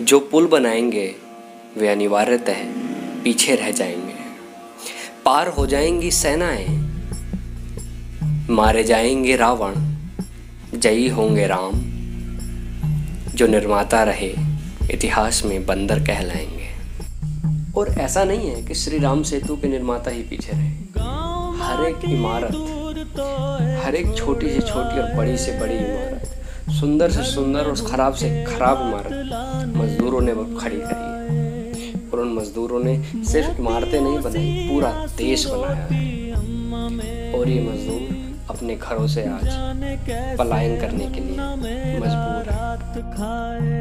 जो पुल बनाएँगे, वे अनिवार्यतः पीछे रह जाएँगे। पार हो जाएँगी सेनाएँ, मारे जाएँगे रावण, जयी होंगे राम, जो निर्माता रहे, इतिहास में बंदर कहलाएँगे। और ऐसा नहीं है कि श्री राम सेतु के निर्माता ही पीछे रहे। हर एक इमारत, हर एक छोटी से छोटी और बड़ी से बड़ी इमारत सुंदर से सुंदर और खराब से खराब इमारत। मजदूरों ने खड़ी करी। है और उन मजदूरों ने सिर्फ़ इमारतें नहीं बनाई, पूरा देश बनाया। है और ये मजदूर अपने घरों से आज पलायन करने के लिए मजबूर है।